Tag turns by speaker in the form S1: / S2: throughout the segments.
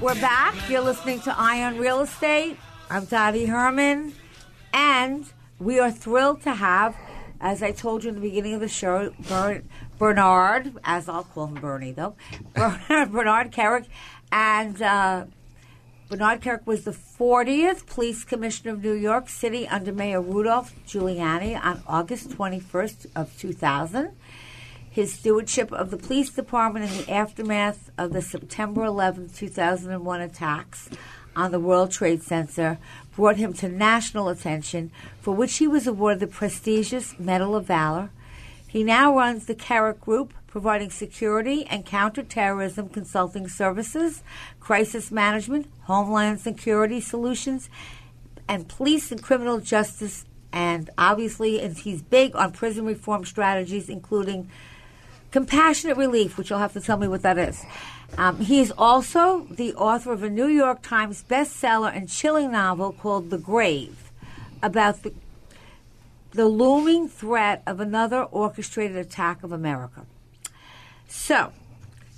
S1: We're back. You're listening to Eye on Real Estate. I'm Dottie Herman, and we are thrilled to have, as I told you in the beginning of the show, Ber- Bernard, as I'll call him Bernie though, Bernard, Kerik, and uh, Bernard Kerik was the 40th Police Commissioner of New York City under Mayor Rudolph Giuliani on August 21st of 2000 his stewardship of the police department in the aftermath of the September 11, 2001 attacks on the World Trade Center brought him to national attention, for which he was awarded the prestigious Medal of Valor. He now runs the Kerik Group, providing security and counterterrorism consulting services, crisis management, homeland security solutions, and police and criminal justice. And obviously, he's big on prison reform strategies, including Compassionate Relief, which you'll have to tell me what that is. Um, he is also the author of a New York Times bestseller and chilling novel called The Grave, about the, the looming threat of another orchestrated attack of America. So,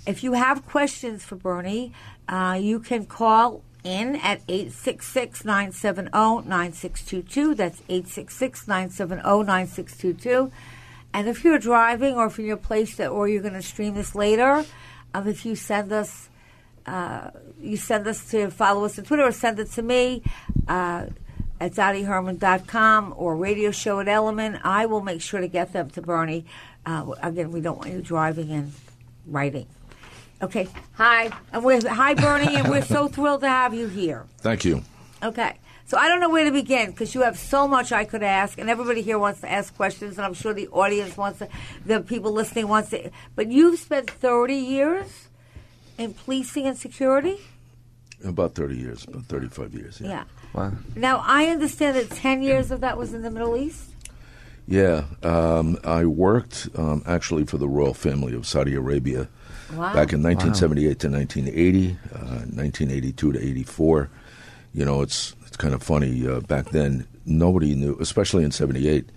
S1: if you have questions for Bernie, uh, you can call in at 866 970 9622. That's 866 970 9622. And if you're driving or if you're in a place that, or you're going to stream this later, um, if you send us, uh, you send us to follow us on Twitter or send it to me uh, at dottieherman.com or radio show at Elliman, I will make sure to get them to Bernie. Uh, again, we don't want you driving and writing. Okay. Hi. And we're, hi, Bernie, and we're so thrilled to have you here.
S2: Thank you.
S1: Okay. So I don't know where to begin because you have so much I could ask, and everybody here wants to ask questions, and I'm sure the audience wants to, the people listening wants to. But you've spent 30 years in policing and security.
S2: About 30 years, about 35 years. Yeah.
S1: Yeah.
S3: Wow.
S1: Now I understand that 10 years of that was in the Middle East.
S2: Yeah. Um, I worked um, actually for the royal family of Saudi Arabia
S1: Wow.
S2: back in 1978 to 1980, uh, 1982 to 84. You know, it's it's kind of funny. Uh, back then, nobody knew, especially in '78,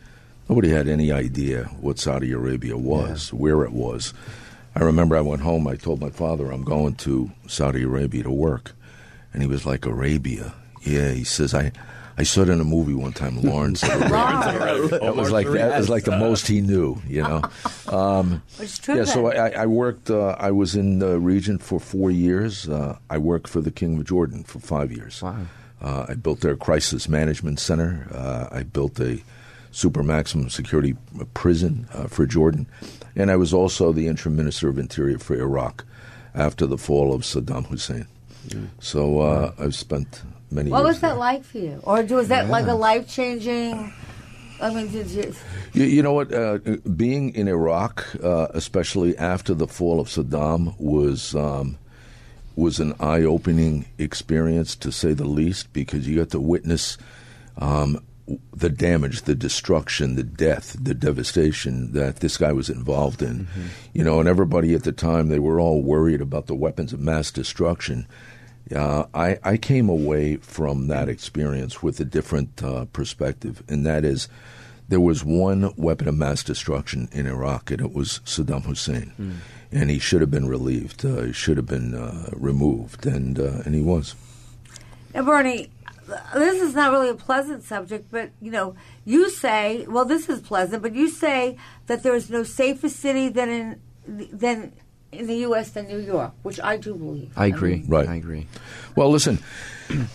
S2: nobody had any idea what Saudi Arabia was, where it was. I remember I went home. I told my father I'm going to Saudi Arabia to work, and he was like, "Arabia." Yeah, he says I. I saw it in a movie one time, Lawrence. of Arabia. That was like that was like the most he knew, you know. Um,
S1: Which is true.
S2: yeah, so. I, I worked. Uh, I was in the region for four years. Uh, I worked for the King of Jordan for five years.
S3: Wow.
S2: Uh, I built their crisis management center. Uh, I built a super maximum security prison uh, for Jordan, and I was also the interim minister of interior for Iraq after the fall of Saddam Hussein. So uh, I've spent many. Years.
S1: What
S2: years
S1: was that
S2: there.
S1: like for you, or was that like a life changing? I mean, did you?
S2: You, you know what? Uh, being in Iraq, uh, especially after the fall of Saddam, was um, was an eye-opening experience to say the least, because you got to witness um, the damage, the destruction, the death, the devastation that this guy was involved in. You know, and everybody at the time they were all worried about the weapons of mass destruction. Uh, I, I came away from that experience with a different uh, perspective, and that is there was one weapon of mass destruction in Iraq, and it was Saddam Hussein. And he should have been relieved. Uh, he should have been uh, removed, and uh, and he was.
S1: Now, Bernie, this is not really a pleasant subject, but you know, you say, well, this is pleasant, but you say that there is no safer city than in than in the U.S. than New York, which I do believe.
S3: I agree.
S1: mean,
S2: Right.
S3: I agree.
S2: Well, listen,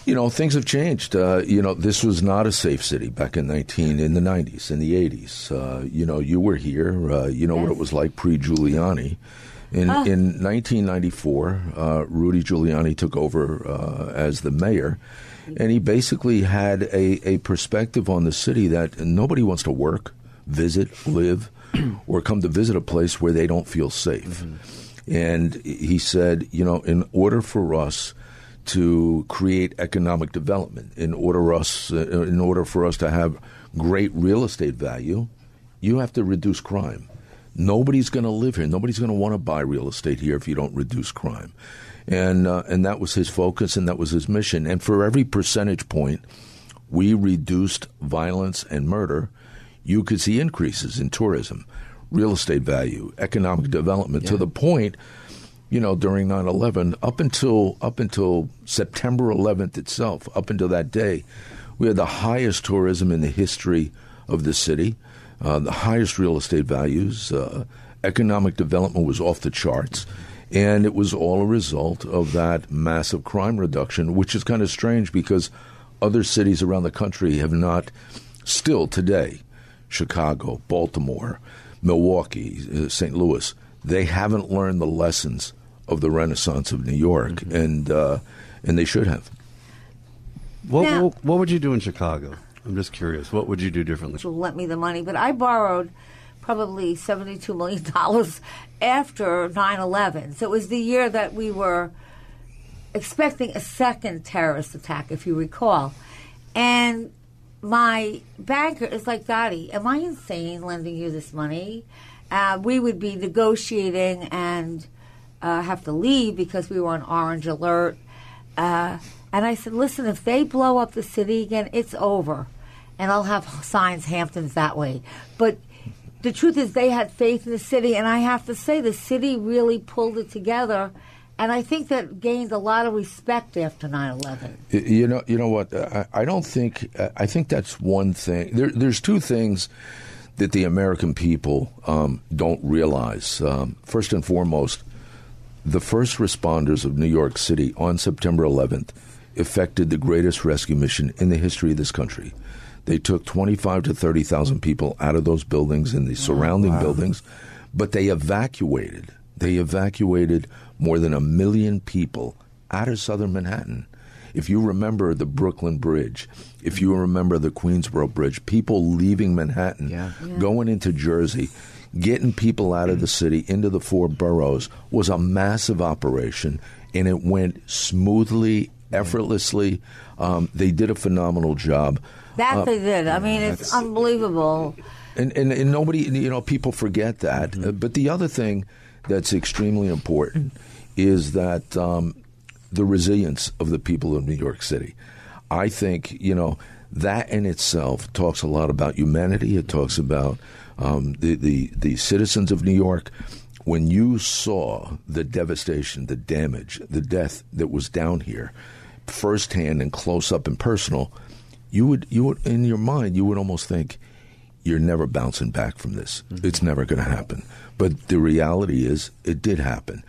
S2: you know things have changed. Uh, you know this was not a safe city back in nineteen in the nineties, in the eighties. Uh, you know you were here. Uh, you know what it was like pre Giuliani. In in 1994, uh, Rudy Giuliani took over uh, as the mayor, and he basically had a, a perspective on the city that nobody wants to work, visit, live, or come to visit a place where they don't feel safe. And he said, you know, in order for us to create economic development, in order us, uh, in order for us to have great real estate value, you have to reduce crime. Nobody's going to live here. Nobody's going to want to buy real estate here if you don't reduce crime. And uh, and that was his focus, and that was his mission. And for every percentage point, we reduced violence and murder. You could see increases in tourism, real estate value, economic development to the point you know, during 9/11 up until up until September 11th itself, up until that day, we had the highest tourism in the history of the city, uh, the highest real estate values, uh, economic development was off the charts, and it was all a result of that massive crime reduction, which is kind of strange because other cities around the country have not, still today, Chicago, Baltimore, Milwaukee, uh, St. Louis, they haven't learned the lessons of the Renaissance of New York, and uh, and they should have.
S4: What,
S1: Now-
S4: what what would you do in Chicago? I'm just curious. What would you do differently?
S1: will lent me the money, but I borrowed probably $72 million after 9 11. So it was the year that we were expecting a second terrorist attack, if you recall. And my banker is like, Dottie, am I insane lending you this money? Uh, we would be negotiating and uh, have to leave because we were on orange alert. Uh, and I said, listen, if they blow up the city again, it's over. And I'll have signs Hamptons that way. But the truth is, they had faith in the city. And I have to say, the city really pulled it together. And I think that gained a lot of respect after 9 11.
S2: You know, you know what? I, I don't think. I think that's one thing. There, there's two things that the American people um, don't realize. Um, first and foremost, the first responders of New York City on September 11th effected the greatest rescue mission in the history of this country. They took 25 to 30,000 people out of those buildings and the surrounding buildings, but they evacuated. They evacuated more than a million people out of southern Manhattan. If you remember the Brooklyn Bridge, if you remember the Queensboro Bridge, people leaving Manhattan,
S3: Yeah.
S2: going into Jersey, getting people out of the city into the four boroughs was a massive operation, and it went smoothly, effortlessly. Um, they did a phenomenal job.
S1: That
S2: Uh,
S1: they did. I mean, it's unbelievable.
S2: and, and, and nobody, you know, people forget that. Uh, but the other thing that's extremely important is that um, the resilience of the people of New York City. I think, you know, that in itself talks a lot about humanity. It talks about um, the, the, the citizens of New York. When you saw the devastation, the damage, the death that was down here, firsthand and close up and personal, you would, you would, in your mind, you would almost think, you're never bouncing back from this. It's never going to happen. But the reality is, it did happen,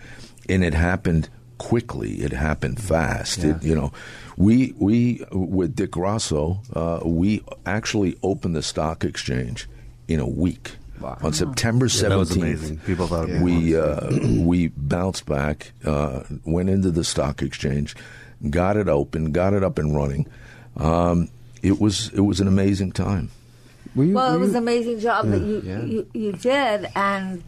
S2: and it happened quickly. It happened fast. It, you know, we we with Dick Grasso, uh, we actually opened the stock exchange in a week. On September
S4: Yeah, that was
S2: seventeenth,
S4: amazing. People thought it'd
S2: we uh, we bounced back, uh, went into the stock exchange, got it open, got it up and running. Um, it was it was an amazing time.
S4: Were you,
S1: Well,
S4: were
S1: it was
S4: you-
S1: an amazing job that you,
S3: Yeah.
S1: you you did, and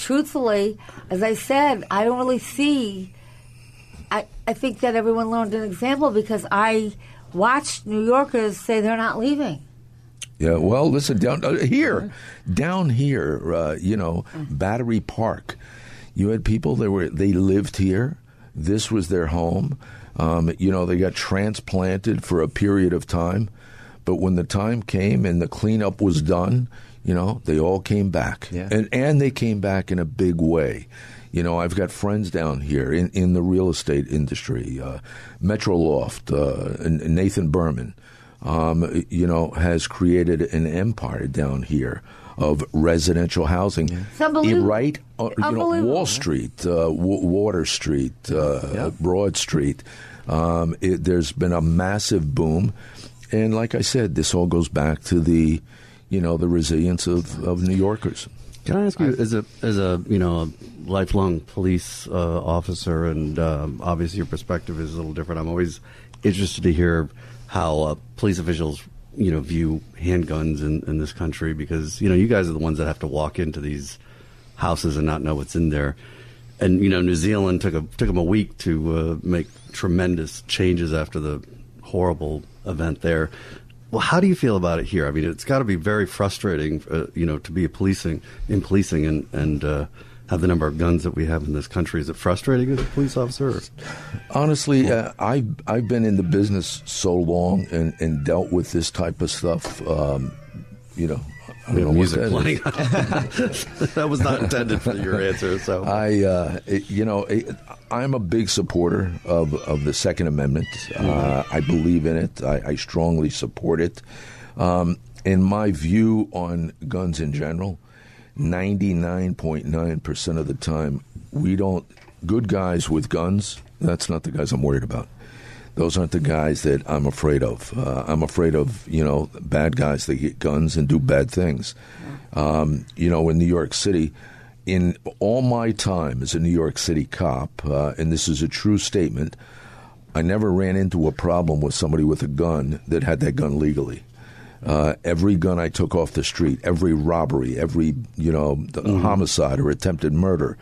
S1: truthfully, as I said, I don't really see. I I think that everyone learned an example because I watched New Yorkers say they're not leaving.
S2: Yeah, well, listen down uh, here, down here, uh, you know, Battery Park. You had people that were they lived here. This was their home. Um, you know, they got transplanted for a period of time, but when the time came and the cleanup was done, you know, they all came back,
S3: Yeah.
S2: and and they came back in a big way. You know, I've got friends down here in, in the real estate industry. Uh, Metro Loft, uh, and, and Nathan Berman, um, you know, has created an empire down here of residential housing.
S1: It's unbelievable.
S2: Right, uh, you know, Wall Street, uh, w- Water Street, uh, Broad Street. Um, it, there's been a massive boom, and like I said, this all goes back to the, you know, the resilience of, of New Yorkers.
S4: Can I ask you, as a as a you know a lifelong police uh, officer, and um, obviously your perspective is a little different. I'm always interested to hear how uh, police officials you know view handguns in, in this country because you know you guys are the ones that have to walk into these houses and not know what's in there. And you know New Zealand took a took them a week to uh, make tremendous changes after the horrible event there. Well, how do you feel about it here? I mean, it's got to be very frustrating, uh, you know, to be policing in policing and and uh, have the number of guns that we have in this country. Is it frustrating as a police officer?
S2: Honestly, uh, I I've been in the business so long and, and dealt with this type of stuff. Um, you know, I don't know
S4: music
S2: that
S4: playing. that was not intended for your answer. So
S2: I, uh, it- you know, it, I'm a big supporter of, of the Second Amendment. Uh, I believe in it. I, I strongly support it. Um, in my view on guns in general, 99.9% of the time, we don't, good guys with guns, that's not the guys I'm worried about. Those aren't the guys that I'm afraid of. Uh, I'm afraid of, you know, bad guys that get guns and do bad things. Um, you know, in New York City, in all my time as a New York City cop, uh, and this is a true statement, I never ran into a problem with somebody with a gun that had that gun legally. Uh, every gun I took off the street, every robbery, every you know the homicide or attempted murder,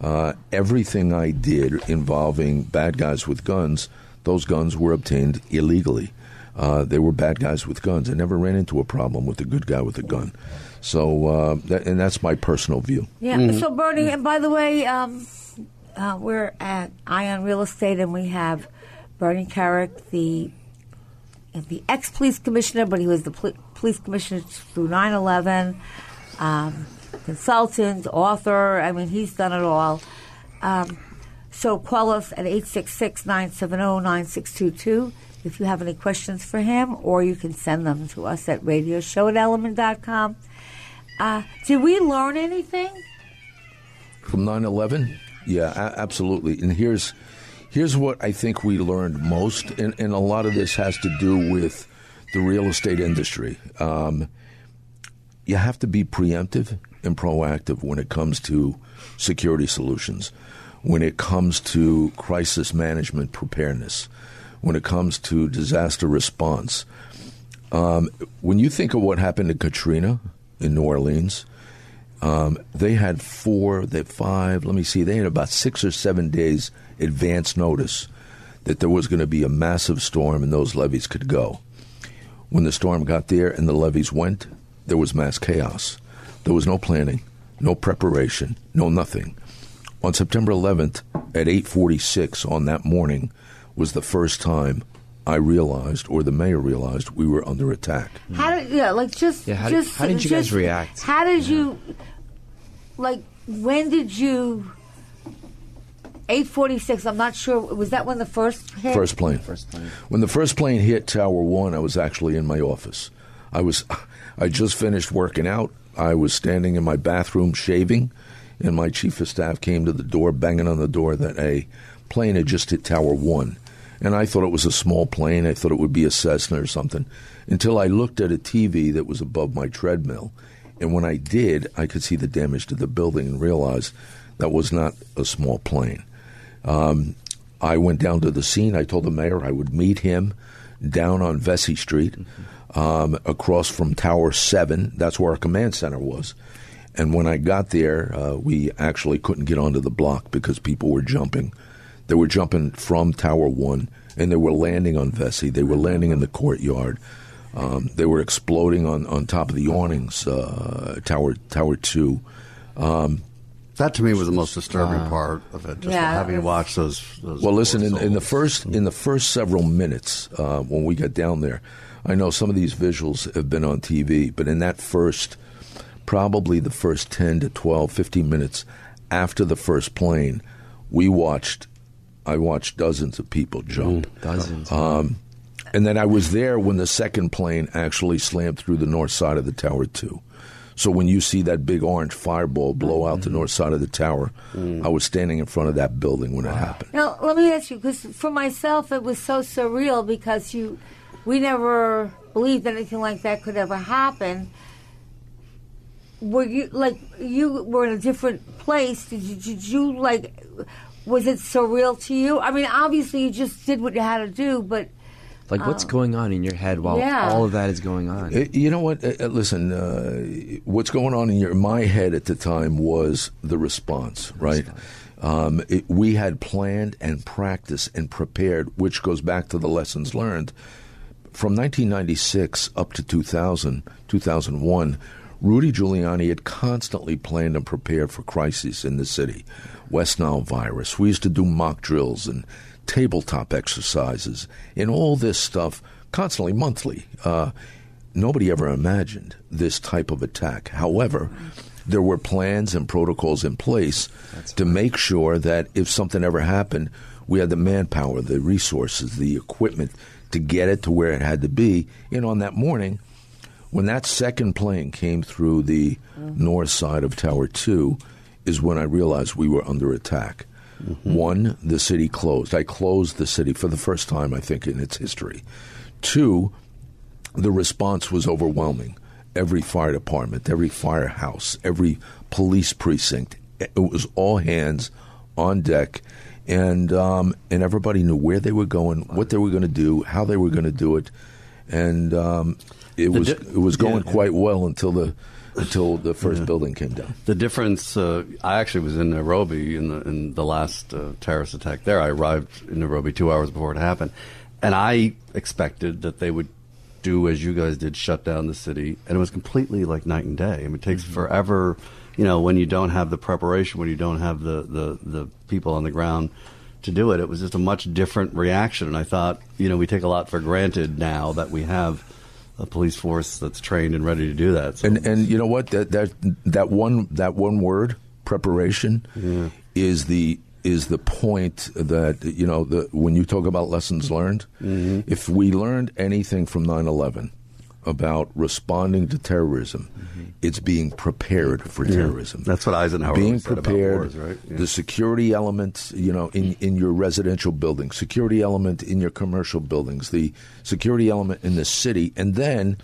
S2: uh, everything I did involving bad guys with guns, those guns were obtained illegally. Uh, they were bad guys with guns. I never ran into a problem with a good guy with a gun. So, uh, that, and that's my personal view.
S1: Yeah. So, Bernie, and by the way, um, uh, we're at Eye on Real Estate, and we have Bernie Kerik, the the ex police commissioner, but he was the pol- police commissioner through 9 11, um, consultant, author. I mean, he's done it all. Um, so, call us at 866 970 9622 if you have any questions for him, or you can send them to us at radioshow at elliman.com. Uh, did we learn anything?
S2: From 9/11, yeah, a- absolutely. And here's here's what I think we learned most, and, and a lot of this has to do with the real estate industry. Um, you have to be preemptive and proactive when it comes to security solutions, when it comes to crisis management preparedness, when it comes to disaster response. Um, when you think of what happened to Katrina in New Orleans, um, they had four, they had five, let me see, they had about six or seven days advance notice that there was going to be a massive storm and those levees could go. When the storm got there and the levees went, there was mass chaos. There was no planning, no preparation, no nothing. On September 11th at 8:46 on that morning was the first time I realized, or the mayor realized, we were under attack.
S1: How did yeah, like just
S3: Yeah, how did-
S1: just
S3: how did you guys react?
S1: How did you like when did you eight forty six, I'm not sure was that when the first hit?
S2: First plane.
S3: First plane.
S2: When the first plane hit Tower One, I was actually in my office. I was, I just finished working out. I was standing in my bathroom shaving, and my chief of staff came to the door, banging on the door that a plane had just hit Tower One, and I thought it was a small plane. I thought it would be a Cessna or something, until I looked at a TV that was above my treadmill, and when I did, I could see the damage to the building and realized that was not a small plane. Um, I went down to the scene. I told the mayor I would meet him down on Vesey Street, um, across from Tower 7. That's where our command center was. And when I got there, uh, we actually couldn't get onto the block because people were jumping. They were jumping from Tower 1, and they were landing on Vesey. They were landing in the courtyard. Um, they were exploding on, on top of the awnings, uh, Tower Tower 2. Um,
S4: That to me was the most disturbing part of it. Just
S1: Yeah,
S4: having
S1: it was-
S4: watched those. those
S2: Well, listen, in, in the first in the first several minutes uh, when we got down there, I know some of these visuals have been on TV, but in that first, probably the first 10 to 12, 15 minutes, after the first plane, we watched. I watched dozens of people jump.
S3: Mm, dozens.
S2: Um, and then I was there when the second plane actually slammed through the north side of the tower too. So when you see that big orange fireball blow mm. out the north side of the tower, mm. I was standing in front of that building when it happened.
S1: Now, let me ask you, because for myself, it was so surreal because you, we never believed anything like that could ever happen. Were you like you were in a different place? Did you, did you like? Was it surreal to you? I mean, obviously, you just did what you had to do, but
S3: like, what's
S1: um,
S3: going on in your head while
S1: yeah.
S3: all of that is going on?
S2: Uh, You know what? Uh, uh, listen, uh, what's going on in your my head at the time was the response, right? Um, it, we had planned and practiced and prepared, which goes back to the lessons learned from 1996 up to 2000, 2001. Rudy Giuliani had constantly planned and prepared for crises in the city. West Nile virus. We used to do mock drills and tabletop exercises and all this stuff constantly, monthly. Uh, nobody ever imagined this type of attack. However, there were plans and protocols in place to make sure that if something ever happened, we had the manpower, the resources, the equipment to get it to where it had to be. And on that morning, when that second plane came through the north side of Tower 2, is when I realized we were under attack. One, the city closed. I closed the city for the first time, I think, in its history. Two, the response was overwhelming. Every fire department, every firehouse, every police precinct, it was all hands on deck, and um, and everybody knew where they were going, what they were going to do, how they were going to do it, and um, it
S4: The
S2: was
S4: di-
S2: it was going
S4: yeah.
S2: quite well until the until the 1st building came down.
S4: The difference, uh, I actually was in Nairobi in the in the last uh, terrorist attack there. I arrived in Nairobi two hours before it happened, and I expected that they would do as you guys did, shut down the city, and it was completely like night and day. I mean, it takes forever, you know, when you don't have the preparation, when you don't have the the the people on the ground to do it. It was just a much different reaction, and I thought, you know, we take a lot for granted now that we have a police force that's trained and ready to do that. So
S2: And and you know what? That that that one that one word preparation is the is the point that you know the when you talk about lessons learned mm-hmm. if we learned anything from 9/11 about responding to terrorism it's being prepared for terrorism.
S4: That's what Eisenhower
S2: being
S4: always said about
S2: prepared
S4: wars, right? Yeah.
S2: the security elements you know in in your residential buildings security element in your commercial buildings the security element in the city and then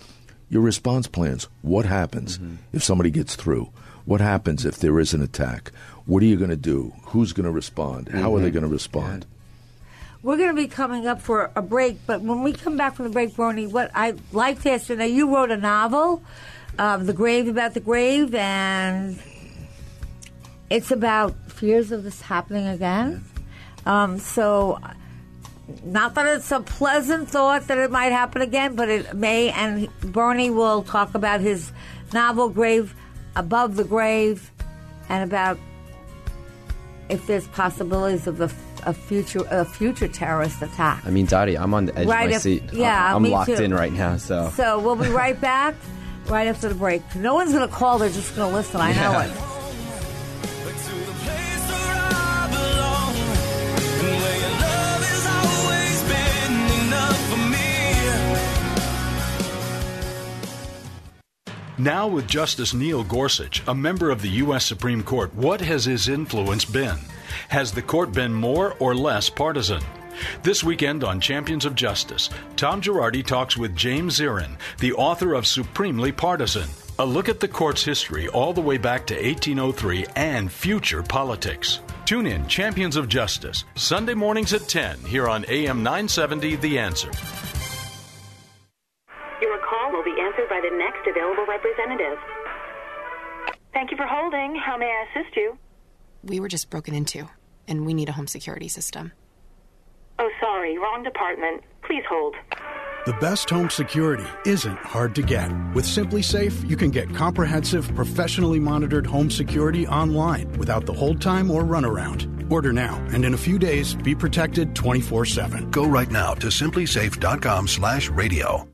S2: your response plans. What happens
S4: Mm-hmm.
S2: if somebody gets through? What happens if there is an attack? What are you going to do? Who's going to respond? How
S4: Mm-hmm.
S2: are they going to respond
S1: We're going to be coming up for a break, but when we come back from the break, Bernie, what I like to ask you now, you wrote a novel, um, The Grave About the Grave, and it's about fears of this happening again. Um, so, not that it's a pleasant thought that it might happen again, but it may, and Bernie will talk about his novel, Grave Above the Grave, and about if there's possibilities of the a future a future terrorist attack.
S3: I mean, Dottie, I'm on the edge
S1: Right,
S3: of my
S1: if-
S3: seat.
S1: yeah,
S3: I'm
S1: me
S3: locked
S1: too.
S3: in right now. So,
S1: So we'll be right back right after the break. No one's going to call; they're just going to listen. I know it.
S5: Now, with Justice Neil Gorsuch, a member of the U.S. Supreme Court, what has his influence been? Has the court been more or less partisan? This weekend on Champions of Justice, Tom Girardi talks with James Zirin, the author of Supremely Partisan. A look at the court's history all the way back to 1803 and future politics. Tune in Champions of Justice, Sunday mornings at 10 here on AM 970 The Answer.
S6: Your call will be answered by the next available representative.
S7: Thank you for holding. How may I assist you?
S8: We were just broken into, and we need a home security system.
S7: Oh, sorry, wrong department. Please hold.
S9: The best home security isn't hard to get. With SimpliSafe, you can get comprehensive, professionally monitored home security online without the hold time or runaround. Order now, and in a few days, be protected 24 7.
S10: Go right now to simplisafe.com slash radio.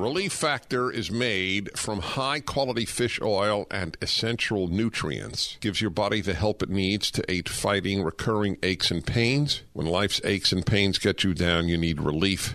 S11: Relief Factor is made from high quality fish oil and essential nutrients. Gives your body the help it needs to aid fighting recurring aches and pains. When life's aches and pains get you down, you need relief.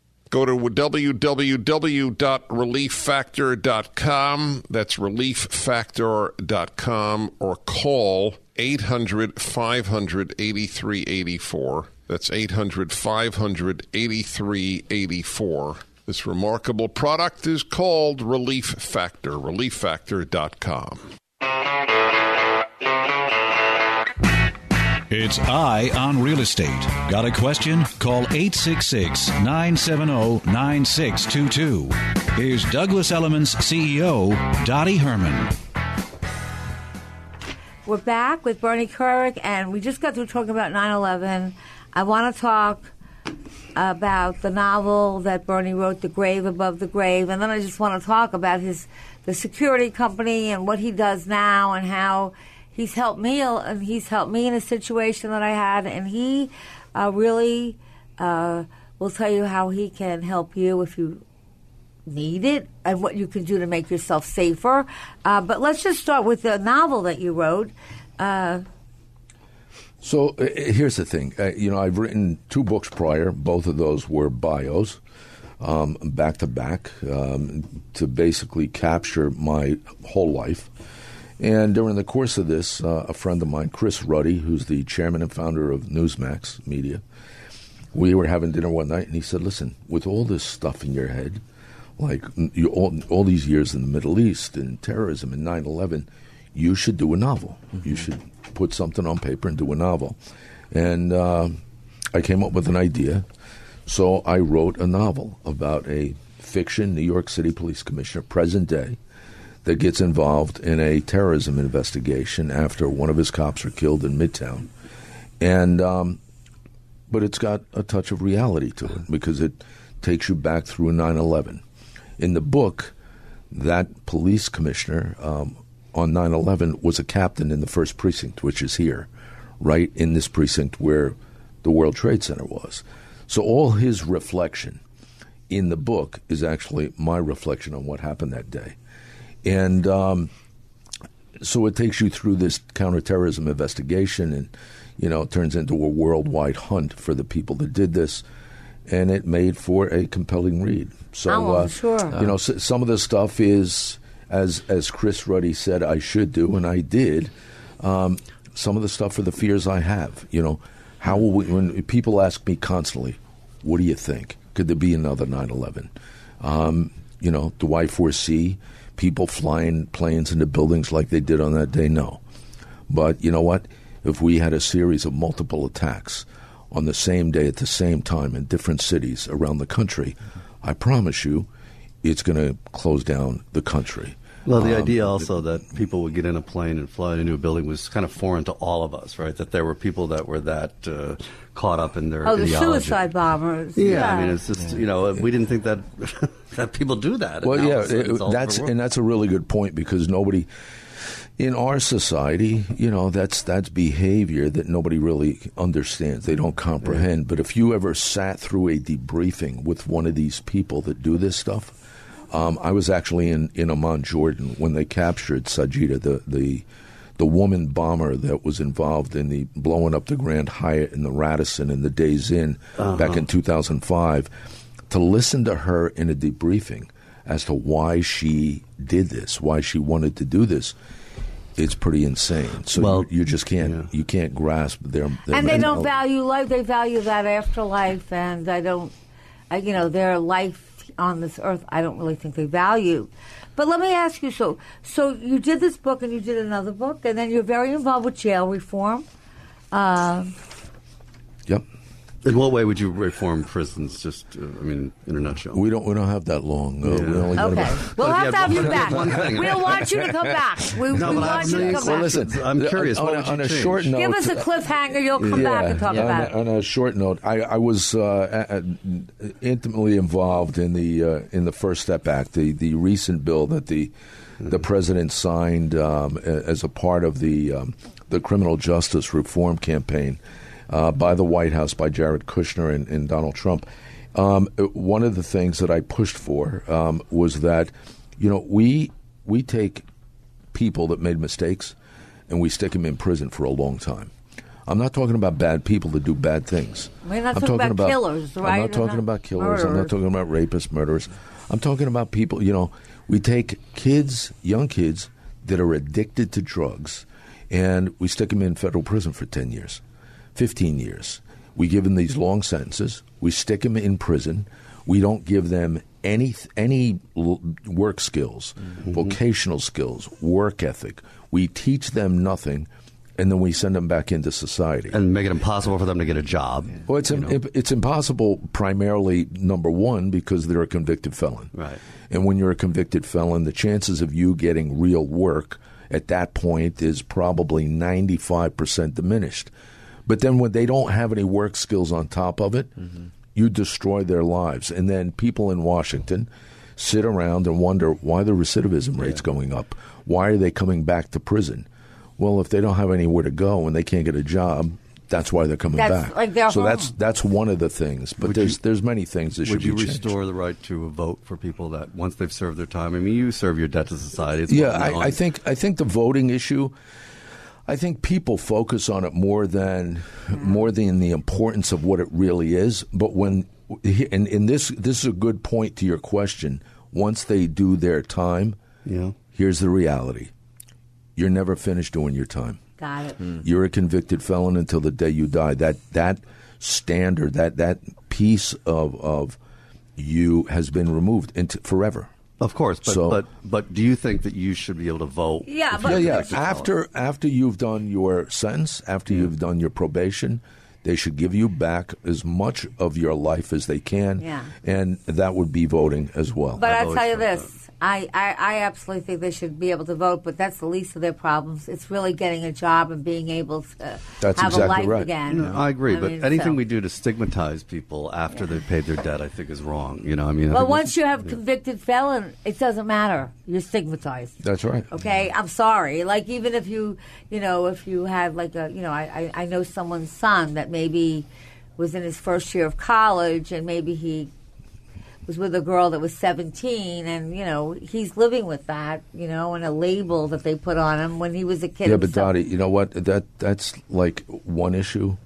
S11: Go to www.relieffactor.com. That's relieffactor.com or call 800 500 8384. That's 800 500 8384. This remarkable product is called Relief Factor. ReliefFactor.com.
S12: It's Eye on Real Estate. Got a question? Call 866 970 9622. Here's Douglas Elliman's CEO, Dottie Herman.
S1: We're back with Bernie Kerik, and we just got through talking about 9 11. I want to talk about the novel that Bernie wrote, The Grave Above the Grave, and then I just want to talk about his the security company and what he does now and how he's helped me and he's helped me in a situation that I had, and he uh, really uh, will tell you how he can help you if you need it and what you can do to make yourself safer. Uh, but let's just start with the novel that you wrote. Uh,
S2: So uh, here's the thing. Uh, you know, I've written two books prior. Both of those were bios, um, back to back, um, to basically capture my whole life. And during the course of this, uh, a friend of mine, Chris Ruddy, who's the chairman and founder of Newsmax Media, we were having dinner one night, and he said, "Listen, with all this stuff in your head, like you, all, all these years in the Middle East and terrorism and 9/11, you should do a novel. You should put something on paper and do a novel." And uh, I came up with an idea, so I wrote a novel about a fiction New York City police commissioner, present day, that gets involved in a terrorism investigation after one of his cops are killed in Midtown, and um, but it's got a touch of reality to it because it takes you back through 9/11. In the book, that police commissioner um, on 9/11 was a captain in the first precinct, which is here, right in this precinct where the World Trade Center was. So all his reflection in the book is actually my reflection on what happened that day. And um, so it takes you through this counterterrorism investigation, and you know it turns into a worldwide hunt for the people that did this, and it made for a compelling read. So,
S1: Oh,
S2: uh,
S1: sure.
S2: you know, s- some of the stuff is as as Chris Ruddy said I should do, and I did. Um, some of the stuff for the fears I have. You know, how will we? When people ask me constantly, "What do you think? Could there be another 9/11?" Um, you know, do I foresee people flying planes into buildings like they did on that day? No. But you know what? If we had a series of multiple attacks on the same day at the same time in different cities around the country, I promise you, it's going to close down the country.
S4: Well, the
S2: Um,
S4: idea also that people would get in a plane and fly into a building was kind of foreign to all of us, right? That there were people that were that uh, caught up in their
S1: Oh, the suicide bombers.
S4: Yeah, I mean, it's just you know we didn't think that that people do that.
S2: Well, yeah,
S4: all of
S2: it-
S4: it's all over
S2: that's and that's a really good point because nobody in our society, you know, that's that's behavior that nobody really understands. They don't comprehend. But if you ever sat through a debriefing with one of these people that do this stuff, um, I was actually in in Amman, Jordan, when they captured Sajida, the the the woman bomber that was involved in the blowing up the Grand Hyatt and the Radisson and the Days Inn back
S4: Uh-huh.
S2: in 2005, to listen to her in a debriefing as to why she did this, why she wanted to do this, it's pretty insane. So
S4: Well,
S2: you, you just can't you can't grasp their, their
S1: and they
S2: mental-
S1: don't value life. They value that afterlife, and I don't, I, you know, their life on this earth. I don't really think they value. But let me ask you: so, so you did this book, and you did another book, and then you're very involved with jail reform. Um,
S2: Yep.
S4: In what way would you reform prisons? Just, uh, I mean, in a nutshell.
S2: We don't we don't have that long. Uh, we only
S1: okay,
S2: about-
S1: we'll have to have you back. We'll want you to come back. We,
S4: No,
S1: we
S4: but I
S1: want you to
S4: millions-
S1: come
S2: Well,
S1: back.
S2: listen,
S4: I'm curious,
S2: On,
S4: what
S2: a, on a short note,
S1: Give us a cliffhanger. You'll come back and talk
S2: on
S1: about
S2: a,
S1: it.
S2: on a short note, I, I was uh, a- a- intimately involved in the uh, in the First Step Act, the the recent bill that the the president signed um, as a part of the um, the criminal justice reform campaign uh, by the White House by Jared Kushner and, and Donald Trump. Um, one of the things that I pushed for um, was that you know we we take people that made mistakes and we stick them in prison for a long time. I'm not talking about bad people that do bad things.
S1: We're not
S2: I'm
S1: talking
S2: talking
S1: about killers, right?
S2: I'm
S1: not
S2: talking about killers. I'm not talking about rapists, murderers. I'm talking about people, you know, we take kids, young kids that are addicted to drugs and we stick them in federal prison for 10 years, 15 years. We give them these long sentences. We stick them in prison. We don't give them any any work skills, mm-hmm. vocational skills, work ethic. We teach them nothing, and then we send them back into society
S4: and make it impossible for them to get a job.
S2: Well, it's im- it's impossible primarily number one because they're a convicted felon.
S4: Right.
S2: And when you're a convicted felon, the chances of you getting real work at that point is probably 95% diminished. But then when they don't have any work skills on top of it, mm-hmm. you destroy their lives. And then people in Washington sit around and wonder why the recidivism rate's going up. Why are they coming back to prison? Well, if they don't have anywhere to go and they can't get a job, that's why they're coming
S1: That's
S2: back.
S1: like their
S2: so
S1: home.
S2: that's that's one of the things. But
S4: Would
S2: there's
S4: you-
S2: there's many things that should
S4: Would you restore the right to vote for people that once they've served their time? I mean, you serve your debt to society. It's
S2: yeah. I, I think I think the voting issue. I think people focus on it more than more than the importance of what it really is. But when and, and this this is a good point to your question. Once they do their time,
S4: yeah.
S2: here's the reality: you're never finished doing your time.
S1: Got it. Hmm.
S2: You're a convicted felon until the day you die. That that standard, that that piece of of you has been removed into forever.
S4: Of course, but,
S2: So-
S4: but but do you think that you should be able to vote?
S1: Yeah, but-
S2: yeah, yeah.
S4: convicted felon?
S2: After after you've done your sentence, after you've done your probation, they should give you back as much of your life as they can.
S1: Yeah.
S2: and that would be voting as well.
S1: But I'll tell you this, I, I, I absolutely think they should be able to vote, but that's the least of their problems. It's really getting a job and being able to
S2: That's
S1: have
S2: exactly
S1: a life
S2: right.
S1: again.
S4: No, I agree, but
S1: mean,
S4: anything
S1: so-
S4: we do to stigmatize people after they've paid their debt, I think, is wrong. You know, I mean, I
S1: Well, once you have convicted felon, it doesn't matter. You're stigmatized.
S2: That's right.
S1: Okay, I'm sorry. Like even if you, you know, if you had like a, you know, I, I, I know someone's son that maybe was in his first year of college and maybe he was with a girl that was 17 and you know he's living with that you know and a label that they put on him when he was a kid
S2: yeah, but. Dottie, you know what? That that's like one issue.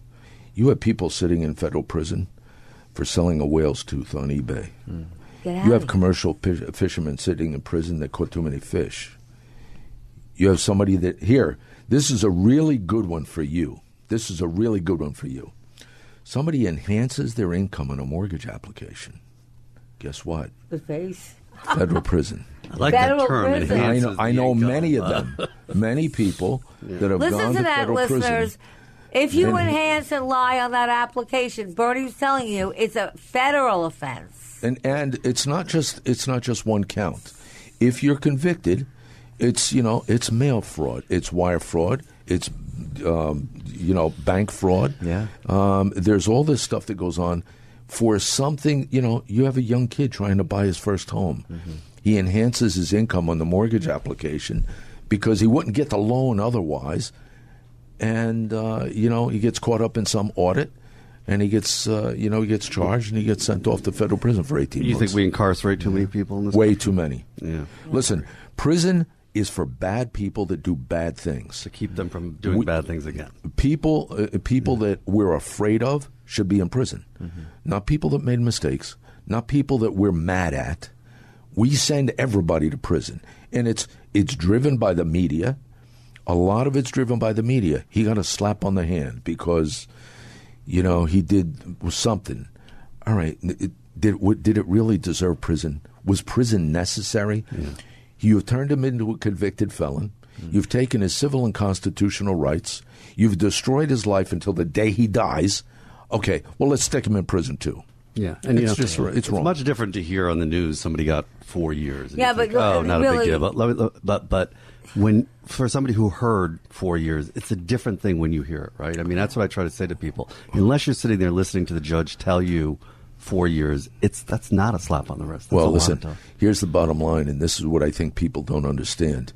S2: You have people sitting in federal prison for selling a whale's tooth on eBay.
S1: Out
S2: You have commercial fish, fishermen sitting in prison that caught too many fish. You have somebody that here. This is a really good one for you. This is a really good one for you. Somebody enhances their income on a mortgage application. Guess what?
S1: the face.
S2: Federal prison.
S4: I like
S1: Federal
S4: that term.
S1: prison.
S2: I know, I know many of them. Many people that have
S1: Listen
S2: gone
S1: to
S2: to
S1: that,
S2: federal
S1: listeners.
S2: prison.
S1: If you
S2: And-
S1: enhance and lie on that application, Bernie's telling you it's a federal offense.
S2: And and it's not just it's not just one count. If you're convicted, It's you know it's mail fraud, it's wire fraud, it's um, you know bank fraud.
S3: Yeah.
S2: Um, there's all this stuff that goes on for something. You know, you have a young kid trying to buy his first home. He enhances his income on the mortgage application because he wouldn't get the loan otherwise, and uh, you know he gets caught up in some audit. And he gets, uh, you know, he gets charged and he gets sent off to federal prison for eighteen
S4: You
S2: months.
S4: think we incarcerate too many people in this?
S2: Way too many.
S4: Yeah.
S2: Listen, prison is for bad people that do bad things.
S4: To keep them from doing
S2: We-
S4: bad things again.
S2: People, uh, people that we're afraid of should be in prison. Not people that made mistakes. Not people that we're mad at. We send everybody to prison, and it's it's driven by the media. A lot of it's driven by the media. He got a slap on the hand because, you know, he did something. All right, it, did what- did it really deserve prison? Was prison necessary? You've turned him into a convicted felon. You've taken his civil and constitutional rights. You've destroyed his life until the day he dies. Okay, well, let's stick him in prison too.
S4: Yeah, and you
S2: it's
S4: know,
S2: just it's, wrong.
S4: much different to hear on the news somebody got four years. and
S1: Yeah,
S4: you think,
S1: but
S4: oh, not a big deal. But, but but when for somebody who heard four years, it's a different thing when you hear it, right? I mean, that's what I try to say to people. Unless you're sitting there listening to the judge tell you four years, it's that's not a slap on the wrist. That's
S2: Well, listen, here's the bottom line, and this is what I think people don't understand.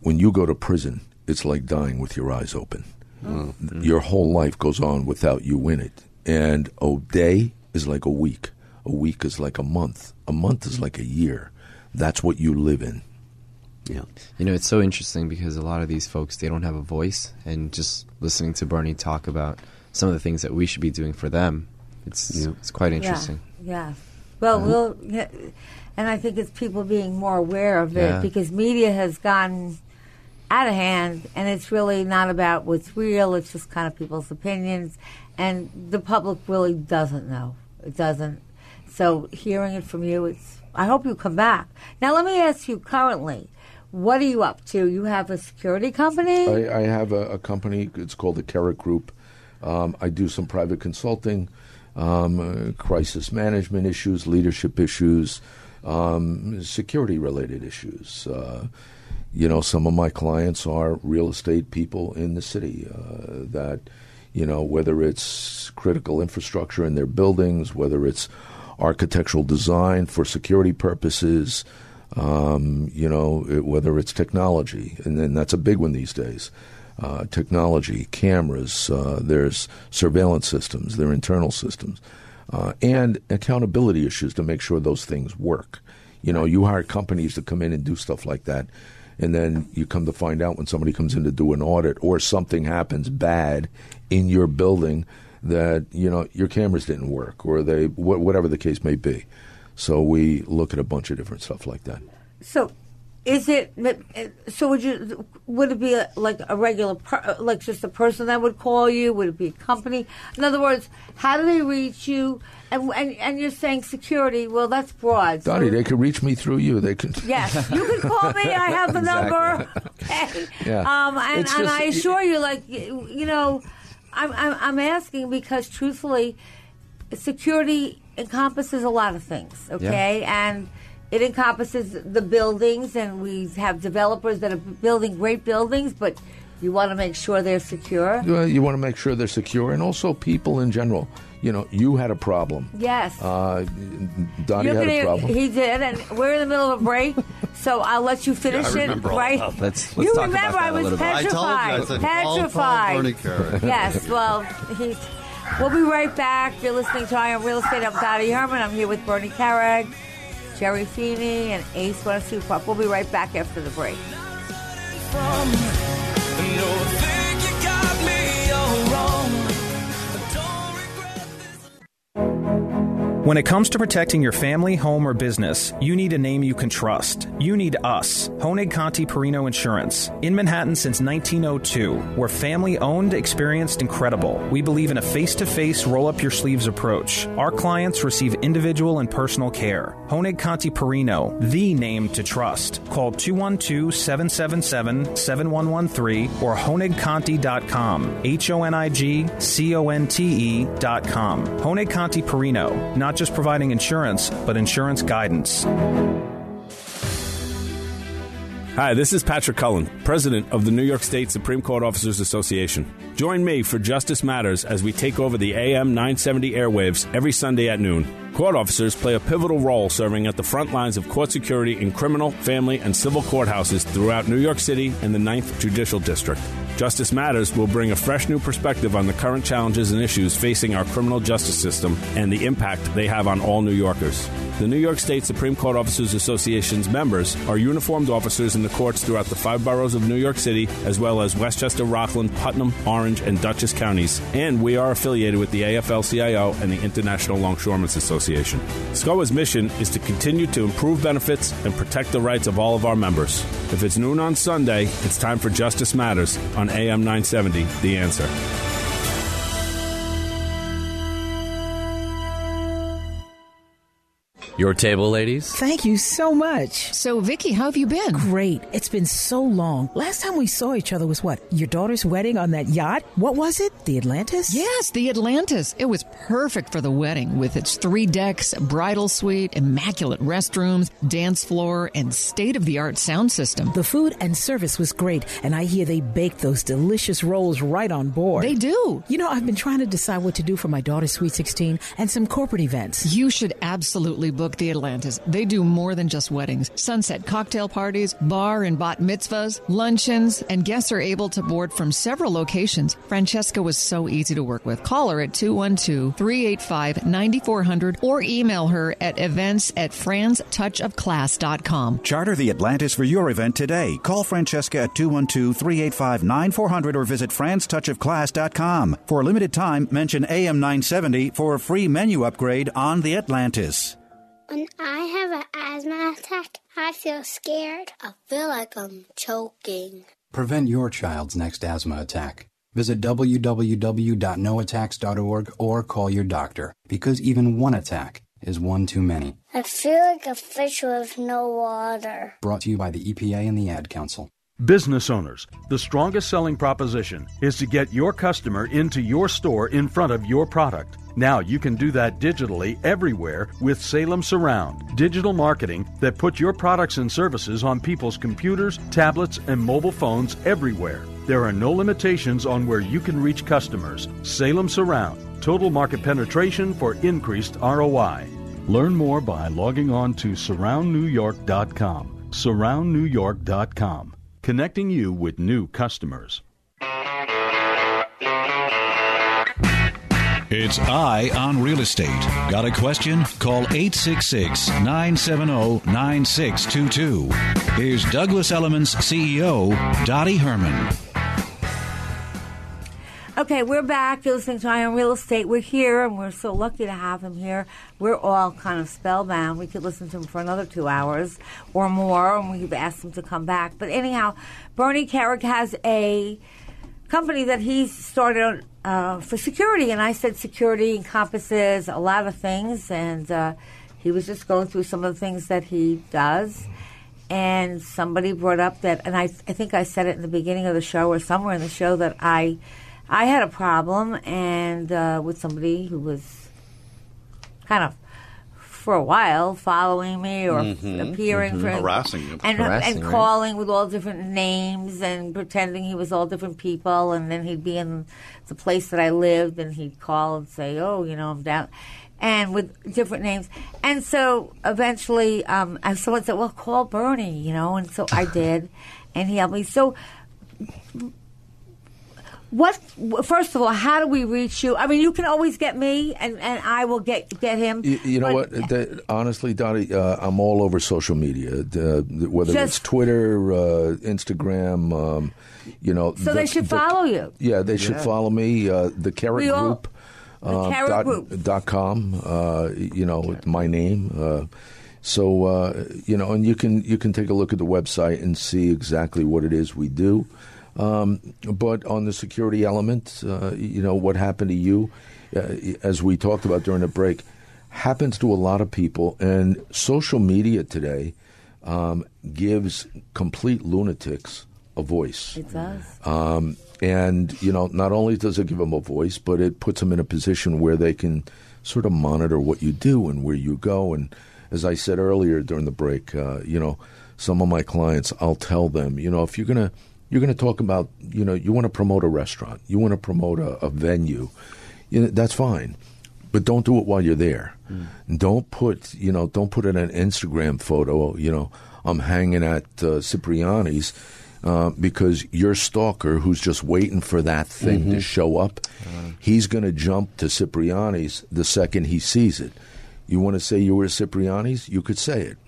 S2: When you go to prison, it's like dying with your eyes open. Mm-hmm. Your whole life goes on without you in it. And a day is like a week. A week is like a month. A month is like a year. That's what you live in.
S4: Yeah.
S3: You know, it's so interesting because a lot of these folks they don't have a voice, and just listening to Bernie talk about some of the things that we should be doing for them, it's it's quite interesting.
S1: Yeah. yeah. Well, we'll, yeah, and I think it's people being more aware of
S3: Yeah.
S1: it because media has gotten out of hand, and it's really not about what's real. It's just kind of people's opinions, and the public really doesn't know. It doesn't. So hearing it from you, it's. I hope you come back. Now, let me ask you. Currently, what are you up to? You have a security company.
S2: I, I have a, a company. It's called the Kerik Group. Um, I do some private consulting, um, crisis management issues, leadership issues, um, security related issues. Uh, you know, some of my clients are real estate people in the city uh, that, you know, whether it's critical infrastructure in their buildings, whether it's architectural design for security purposes, um, you know, it, whether it's technology, and then that's a big one these days. Uh, technology, cameras, uh, there's surveillance systems, there are internal systems, uh, and accountability issues to make sure those things work. You know, you hire companies to come in and do stuff like that, and then you come to find out when somebody comes in to do an audit or something happens bad in your building that you know your cameras didn't work or they wh- whatever the case may be. So we look at a bunch of different stuff like that.
S1: So, is it? So would you? Would it be like a regular, per, like just a person that would call you? Would it be a company? In other words, how do they reach you? And and, and you're saying security? Well, that's broad. So-
S2: Donnie, they could reach me through you. They could.
S1: Yes, you can call me. I have the
S2: Exactly.
S1: number. Okay.
S2: Yeah.
S1: Um, and,
S2: It's
S1: and
S2: just-
S1: I assure you, like you know, I'm, I'm I'm asking because truthfully, security encompasses a lot of things. Okay, and it encompasses the buildings, and we have developers that are building great buildings, but you want to make sure they're secure.
S2: Well, you want to make sure they're secure, and also people in general. You know, you had a problem.
S1: Yes.
S2: Uh, Donnie
S1: You're
S2: had a
S1: gonna-
S2: problem.
S1: He did, and we're in the middle of a break, so I'll let you finish
S2: Yeah, I
S1: it.
S2: remember all
S1: Right?
S2: that. Let's-
S1: you
S2: let's talk
S1: remember
S2: about
S1: I
S2: that a
S1: was
S2: little bit. I
S4: told you, I
S1: petrified.
S4: said, call- call
S1: petrified.
S4: Bernie
S1: yes. Well, he's. We'll be right back. You're listening to Eye on Real Estate. I'm Dottie Herman. I'm here with Bernie Kerik, Jerry Feeney, and Ace One Two Pop. We'll be right back after the break.
S13: When it comes to protecting your family, home, or business, you need a name you can trust. You need us, Honig Conti Perino Insurance. In Manhattan since 1902, we're family owned, experienced, and credible. We believe in a face to face, roll up your sleeves approach. Our clients receive individual and personal care. Honig Conti Perino, the name to trust. Call 212 777 7113 or honigconti.com. H O N I G C O N T E.com. Honig Conti Perino, not just providing insurance, but insurance guidance.
S14: Hi, this is Patrick Cullen, President of the New York State Supreme Court Officers Association. Join me for Justice Matters as we take over the AM 970 airwaves every Sunday at noon. Court officers play a pivotal role serving at the front lines of court security in criminal, family, and civil courthouses throughout New York City and the 9th Judicial District. Justice Matters will bring a fresh new perspective on the current challenges and issues facing our criminal justice system and the impact they have on all New Yorkers. The New York State Supreme Court Officers Association's members are uniformed officers in the courts throughout the five boroughs of New York City, as well as Westchester, Rockland, Putnam, Orange, and Dutchess counties. And we are affiliated with the AFL CIO and the International Longshoremen's Association. SCOA's mission is to continue to improve benefits and protect the rights of all of our members. If it's noon on Sunday, it's time for Justice Matters on AM 970, The Answer.
S15: Your table, ladies.
S16: Thank you so much.
S17: So, Vicky, how have you been?
S16: Great. It's been so long. Last time we saw each other was what? Your daughter's wedding on that yacht? What was it? The Atlantis?
S17: Yes, the Atlantis. It was perfect for the wedding with its three decks, bridal suite, immaculate restrooms, dance floor, and state of the art sound system.
S16: The food and service was great, and I hear they bake those delicious rolls right on board.
S17: They do.
S16: You know, I've been trying to decide what to do for my daughter's Sweet 16 and some corporate events.
S17: You should absolutely book the Atlantis. They do more than just weddings. Sunset cocktail parties, bar and bat mitzvahs, luncheons, and guests are able to board from several locations. Francesca was so easy to work with. Call her at 212-385-9400 or email her at events at franstouchofclass.com.
S12: Charter the Atlantis for your event today. Call Francesca at 212-385-9400 or visit franstouchofclass.com. For a limited time, mention AM 970 for a free menu upgrade on the Atlantis.
S18: When I have an asthma attack, I feel scared. I feel like I'm choking.
S19: Prevent your child's next asthma attack. Visit www.noattacks.org or call your doctor because even one attack is one too many.
S18: I feel like a fish with no water.
S19: Brought to you by the EPA and the Ad Council.
S5: Business owners, the strongest selling proposition is to get your customer into your store in front of your product. Now you can do that digitally everywhere with Salem Surround, digital marketing that puts your products and services on people's computers, tablets, and mobile phones everywhere. There are no limitations on where you can reach customers. Salem Surround, total market penetration for increased ROI. Learn more by logging on to surroundnewyork.com. Surroundnewyork.com, connecting you with new customers.
S12: It's Eye on Real Estate. Got a question? Call 866 970 9622. Here's Douglas Elliman's CEO, Dottie Herman.
S1: Okay, we're back. You're listening to Eye on Real Estate. We're here, and we're so lucky to have him here. We're all kind of spellbound. We could listen to him for another two hours or more, and we've asked him to come back. But anyhow, Bernie Kerik has a company that he started uh, for security, and I said security encompasses a lot of things, and uh, he was just going through some of the things that he does. And somebody brought up that, and I, I think I said it in the beginning of the show or somewhere in the show that I, I had a problem and uh, with somebody who was kind of for a while following me or
S20: Mhm,
S1: appearing
S20: mhm.
S1: for
S20: Harassing you.
S1: and
S20: Harassing,
S1: and
S20: right?
S1: calling with all different names and pretending he was all different people and then he'd be in the place that I lived and he'd call and say oh you know I'm down and with different names and so eventually um, and someone said well call Bernie you know and so I did and he helped me so what first of all how do we reach you I mean you can always get me and, and I will get get him
S2: You, you know
S1: But-
S2: what? The, honestly, Dottie, uh, I'm all over social media, uh, whether it's Twitter, uh, Instagram. Um, you know,
S1: so they should follow you
S2: Yeah, they should
S1: Yeah.
S2: follow me. Uh, the Kerik
S1: We all-
S2: Group.
S1: The
S2: uh,
S1: Kerik
S2: dot,
S1: Group.
S2: dot com. Uh, you know, my name. Uh, so uh, you know, and you can you can take a look at the website and see exactly what it is we do. Um, but on the security element, uh, you know, what happened to you, uh, as we talked about during the break, happens to a lot of people. And social media today um, gives complete lunatics a voice.
S1: it does
S2: Um, and you know, not only does it give them a voice, but it puts them in a position where they can sort of monitor what you do and where you go. And as I said earlier during the break, uh, you know, some of my clients, I'll tell them, you know, if you're gonna you're gonna talk about, you know, you want to promote a restaurant, you want to promote a, a venue, you know, that's fine, but don't do it while you're there.
S21: Mm.
S2: Don't put, you know, don't put in an Instagram photo, you know, I'm hanging at uh, Cipriani's. Uh, because your stalker, who's just waiting for that thing to
S4: Mhm.
S2: show up, he's going to jump to Cipriani's the second he sees it. You want to say you were at Cipriani's? You could say it.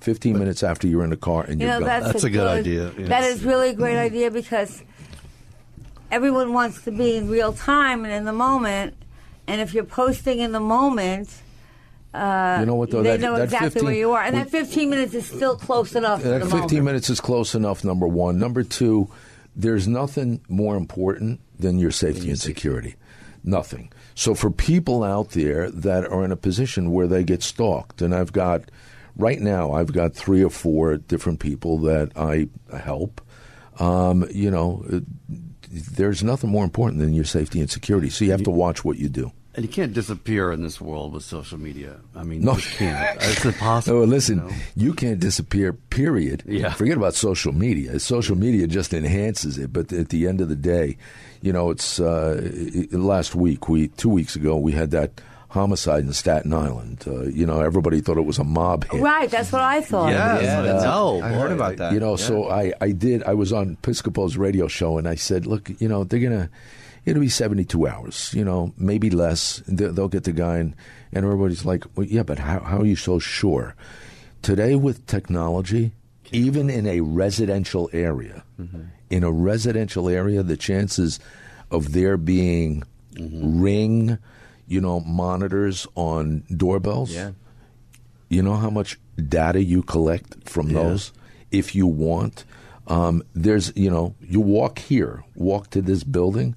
S2: 15 minutes after you're in the car and
S1: You
S2: you're
S1: know,
S2: gone.
S1: that's, a, good idea. That is really a great idea because everyone wants to be in real time and in the moment. And if you're posting in the moment, uh,
S2: You know what, though?
S1: they
S2: That-
S1: know
S2: that
S1: exactly
S2: 15
S1: where you are, and
S2: when-
S1: that 15 minutes is still close enough.
S2: That
S1: the
S2: 15
S1: moment.
S2: minutes is close enough, number one. Number two, there's nothing more important than your safety and security. Nothing. So for people out there that are in a position where they get stalked, and I've got, right now, I've got three or four different people that I help, um, you know, there's nothing more important than your safety and security. So you have to watch what you do.
S4: And you can't disappear in this world with social media. I mean,
S2: No.
S4: you can't. It's impossible.
S2: No, listen,
S4: you know?
S2: you can't disappear, period.
S4: Yeah.
S2: Forget about social media. Social media just enhances it. But at the end of the day, you know, it's uh, last week, we two weeks ago, we had that homicide in Staten Island. Uh, you know, everybody thought it was a mob hit.
S1: Right, that's what I thought.
S2: And, uh,
S4: no,
S3: I heard about that.
S2: You know,
S3: Yeah.
S2: so I, I did. I was on Piscopo's radio show, and I said, "Look, you know, they're gonna. It'll be seventy-two hours. You know, maybe less. They- They'll get the guy, and, and everybody's like, well, yeah, but how, how are you so sure? Today with technology, even in a residential area, in a residential area, the chances of there being ring, you know, monitors on doorbells.
S3: Yeah.
S2: You know how much data you collect from
S4: Yeah.
S2: those if you want. Um, there's, you know, you walk here, walk to this building.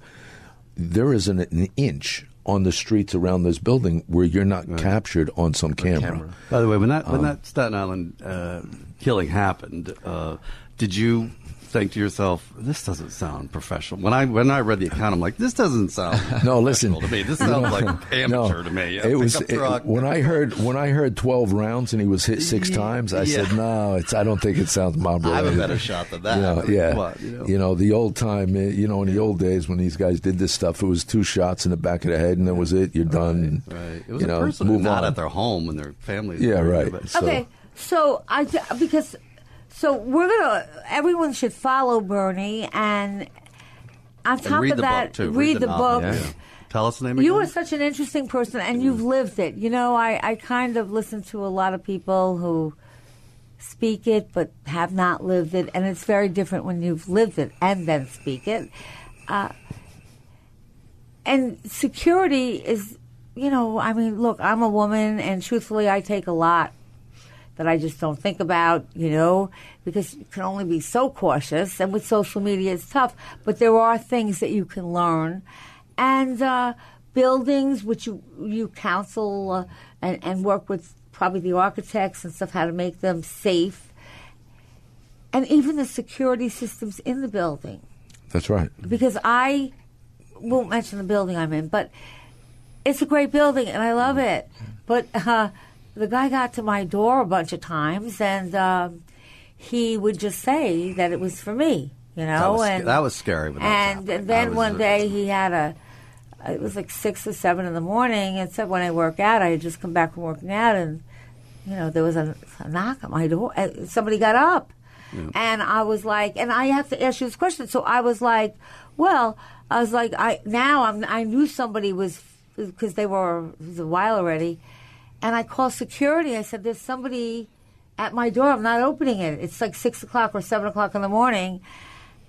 S2: There isn't an inch on the streets around this building where you're not captured on some camera.
S4: By the way, when that when
S2: Um,
S4: that Staten Island uh, killing happened, uh, did you think to yourself, "This doesn't sound professional"? When I when I read the account, I'm like, "This doesn't sound
S2: No, listen.
S4: to me. This sounds
S2: know,
S4: like amateur
S2: no,
S4: to me." A
S2: It was it-
S4: truck.
S2: when I heard when I heard twelve rounds and he was hit six times. I said, "No, it's. I don't think it sounds mob
S4: I have a better shot than that.
S2: You know,
S4: I mean,
S2: yeah,
S4: come on, you know.
S2: the old time. uh, You know, in the old days when these guys did this stuff, it was two shots in the back of the head and that was it. You're done.
S4: Right. It was
S2: you
S4: a
S2: know,
S4: person
S2: move
S4: not
S2: on.
S4: at their home and their family.
S2: Yeah, right. So-
S1: okay, so I because so we're gonna everyone should follow Bernie and on
S4: And
S1: top
S4: read
S1: of
S4: the
S1: that,
S4: too.
S1: read, the,
S4: novel.
S1: book.
S4: Yeah. Tell us the name
S1: You
S4: again.
S1: are such an interesting person, and you've lived it. You know, I, I kind of listen to a lot of people who speak it but have not lived it, and it's very different when you've lived it and then speak it. Uh, and security is, you know, I mean, look, I'm a woman, and truthfully, I take a lot that I just don't think about, you know, because you can only be so cautious. And with social media, it's tough. But there are things that you can learn. And uh, buildings, which you, you counsel uh, and, and work with probably the architects and stuff, how to make them safe. And even the security systems in the building
S2: That's right.
S1: because I won't mention the building I'm in, but it's a great building and I love it. But uh, the guy got to my door a bunch of times and um, he would just say that it was for me, you know.
S4: that, was,
S1: and
S4: that was scary. That was
S1: and
S4: happening.
S1: then
S4: was-
S1: one day he had a. It was like six or seven in the morning, and said when I work out, I had just come back from working out, and you know there was a, a knock at my door. and Somebody got up, and I was like, and I have to ask you this question. So I was like, well, I was like, I now I'm I knew somebody was because they were it was a while already, and I called security. I said, there's somebody at my door. I'm not opening it. It's like six o'clock or seven o'clock in the morning,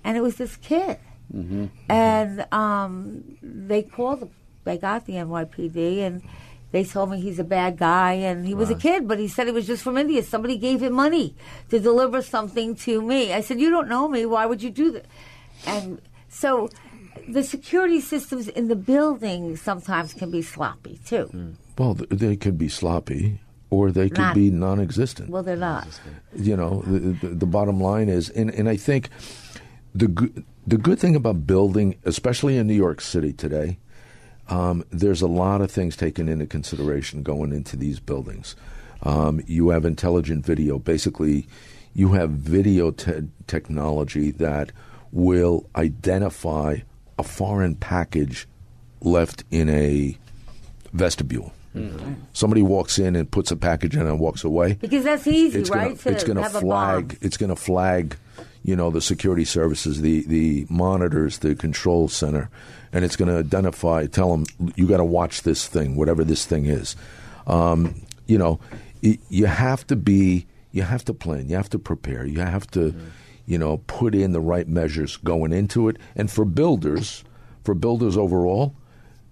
S1: and it was this kid.
S4: Mm-hmm.
S1: And um, they called, the, they got the NYPD, and they told me he's a bad guy, and he was a kid, but he said he was just from India. Somebody gave him money to deliver something to me. I said, "You don't know me. Why would you do that?" And so, the security systems in the building sometimes can be sloppy too.
S2: Well, they could be sloppy, or they could
S1: Not-
S2: be non-existent.
S1: Well, they're not.
S2: you know the, the, the bottom line is and, and i think the good the good thing about building especially in new york city today um, there's a lot of things taken into consideration going into these buildings um, you have intelligent video basically you have video te- technology that will identify a foreign package left in a vestibule.
S1: Mm-hmm.
S2: Somebody walks in and puts a package in and walks away.
S1: Because that's easy,
S2: it's
S1: right?
S2: Gonna, it's going to flag. It's going to flag. You know the security services, the the monitors, the control center, and it's going to identify. Tell them you got to watch this thing, whatever this thing is. Um, you know, y- you have to be. You have to plan. You have to prepare. You have to, you know, put in the right measures going into it. And for builders, for builders overall,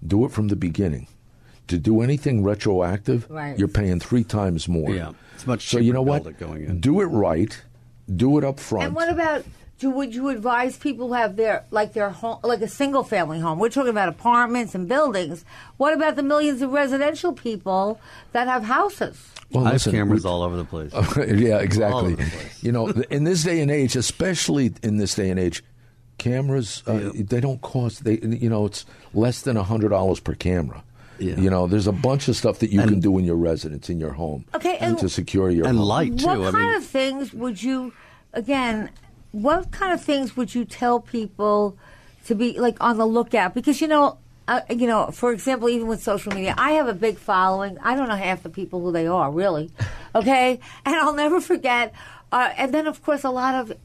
S2: do it from the beginning. To do anything retroactive,
S4: Right.
S2: you're paying three times more.
S4: Yeah, it's much
S2: So you know what?
S4: it going in.
S2: Do it right. Do it up front.
S1: And what about? Do, would you advise people who have their like their home, like a single family home? We're talking about apartments and buildings. What about the millions of residential people that have houses?
S2: Well,
S4: I have cameras all over the place.
S2: yeah,
S4: All
S2: exactly.
S4: over the place.
S2: You know, in this day and age, especially in this day and age, cameras uh, they don't cost. They you know it's less than a hundred dollars per camera.
S4: Yeah.
S2: You know, there's a bunch of stuff that you can do in your residence, in your home,
S1: Okay,
S2: and
S1: and-
S2: to secure your home. Light too.
S1: What kind of things would you, again, what kind of things would you tell people to be like on the lookout? Because you know, uh, you know, for example, even with social media, I have a big following. I don't know half the people who they are, really. Okay, and I'll never forget. Uh, and then, of course, a lot of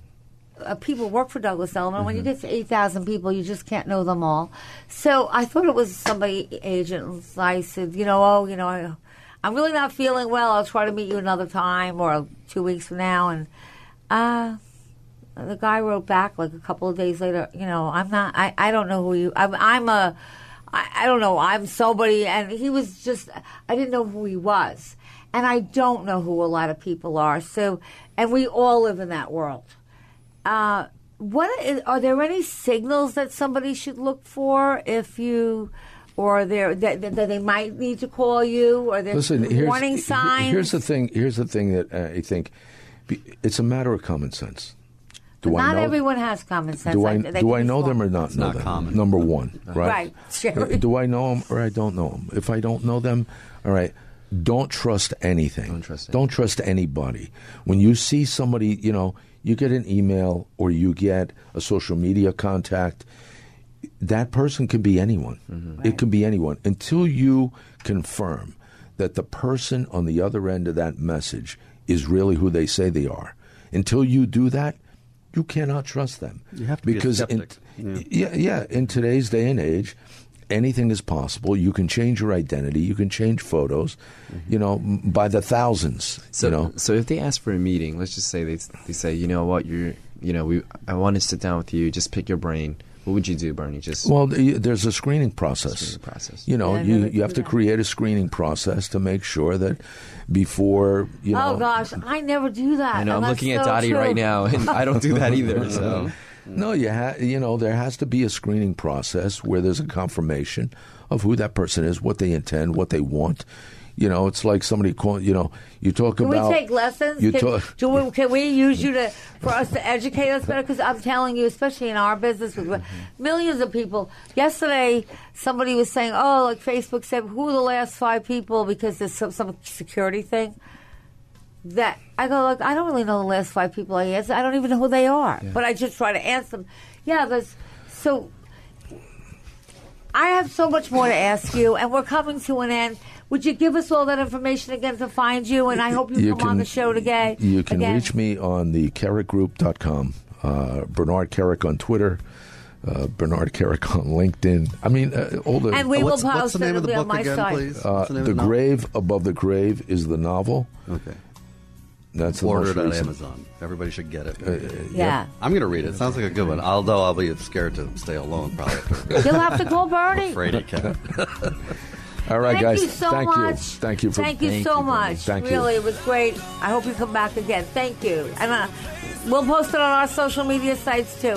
S1: uh, people work for Douglas Elliman. When you get to 8,000 people, you just can't know them all. So I thought it was somebody agent. I said, you know, oh, you know, I, I'm really not feeling well. I'll try to meet you another time or two weeks from now. And uh, the guy wrote back like a couple of days later, you know, I'm not, I, I don't know who you, I'm, I'm a, I, I don't know, I'm somebody. And he was just, I didn't know who he was. And I don't know who a lot of people are. So, and we all live in that world. Uh, what is, are there any signals that somebody should look for if you, or there that, that they might need to call you, or there's
S2: Listen, here's,
S1: warning signs?
S2: Here's the thing. Here's the thing that uh, I think it's a matter of common sense. Do I
S1: Not
S2: know?
S1: everyone has common sense.
S2: do I
S1: like, they
S2: do I
S1: be
S2: know them or not know
S4: not
S2: them?
S4: common.
S2: Number one, right?
S1: Right, sure.
S2: Uh, Do I know them or I don't know them? If I don't know them, all right. Don't trust anything. Don't trust. Don't trust anybody. When you see somebody, you know, you get an email or you get a social media contact. That person can be anyone. It can be anyone until you confirm that the person on the other end of that message is really who they say they are. Until you do that, you cannot trust them.
S4: You have to be a
S2: because in-
S4: Yeah.
S2: yeah, yeah. In today's day and age, anything is possible. You can change your identity. You can change photos. Mm-hmm. You know, by the thousands.
S3: So,
S2: you know,
S3: so if they ask for a meeting, let's just say they they say, you know what, you're, you know, we, I want to sit down with you, just pick your brain. What would you do, Bernie? Just
S2: well, th- there's a screening process.
S3: Screening process.
S2: You know,
S1: Yeah,
S2: you you have
S1: do
S2: to create a screening process to make sure that before you oh, know.
S1: oh gosh, I never do that.
S3: I know. I'm
S1: that's
S3: looking at Dottie
S1: true.
S3: right now, and I don't do that either. So
S2: No, you ha- you know there has to be a screening process where there's a confirmation of who that person is, what they intend, what they want. You know, it's like somebody call. You know, you talk
S1: Can
S2: about.
S1: we take lessons?
S2: You
S1: can,
S2: talk.
S1: do we, can we use you to for us to educate us better? Because I'm telling you, especially in our business with millions of people. Yesterday, somebody was saying, "Oh, like Facebook said, who are the last five people?" Because there's some, some security thing. That I go, look, I don't really know the last five people I answer. I don't even know who they are, but I just try to answer them. Yeah, there's so. I have so much more to ask you, and we're coming to an end. Would you give us all that information again to find you? And I hope you,
S2: You
S1: come on the show today.
S2: You can
S1: again.
S2: reach me on the kerikgroup.com, uh, Bernard Kerik on Twitter, uh, Bernard Kerik on LinkedIn. I mean, uh, all the.
S1: And we will
S4: What's-
S1: post
S4: what's the
S1: it.
S4: name of the
S1: It'll be on
S4: book again,
S1: site.
S4: please?
S2: Uh,
S4: What's the name
S2: the
S4: of the novel?
S2: Grave Above the Grave is the novel.
S4: Okay.
S2: That's the
S4: Order
S2: most
S4: it on. Amazon. Everybody should get it.
S1: Yeah.
S4: I'm going to read it. Sounds like a good one. Although I'll be scared to stay alone probably. After.
S1: You'll have to call Bernie.
S4: afraid he can.
S2: All right,
S1: Thank
S2: guys.
S1: you so
S2: thank
S1: much.
S2: you. Thank you for. Coming.
S1: Thank you so much.
S2: Thank you.
S1: really, it was great. I hope you come back again. Thank you. And uh, we'll post it on our social media sites too.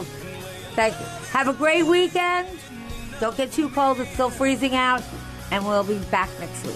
S1: Thank you. Have a great weekend. Don't get too cold. It's still freezing out. And we'll be back next week.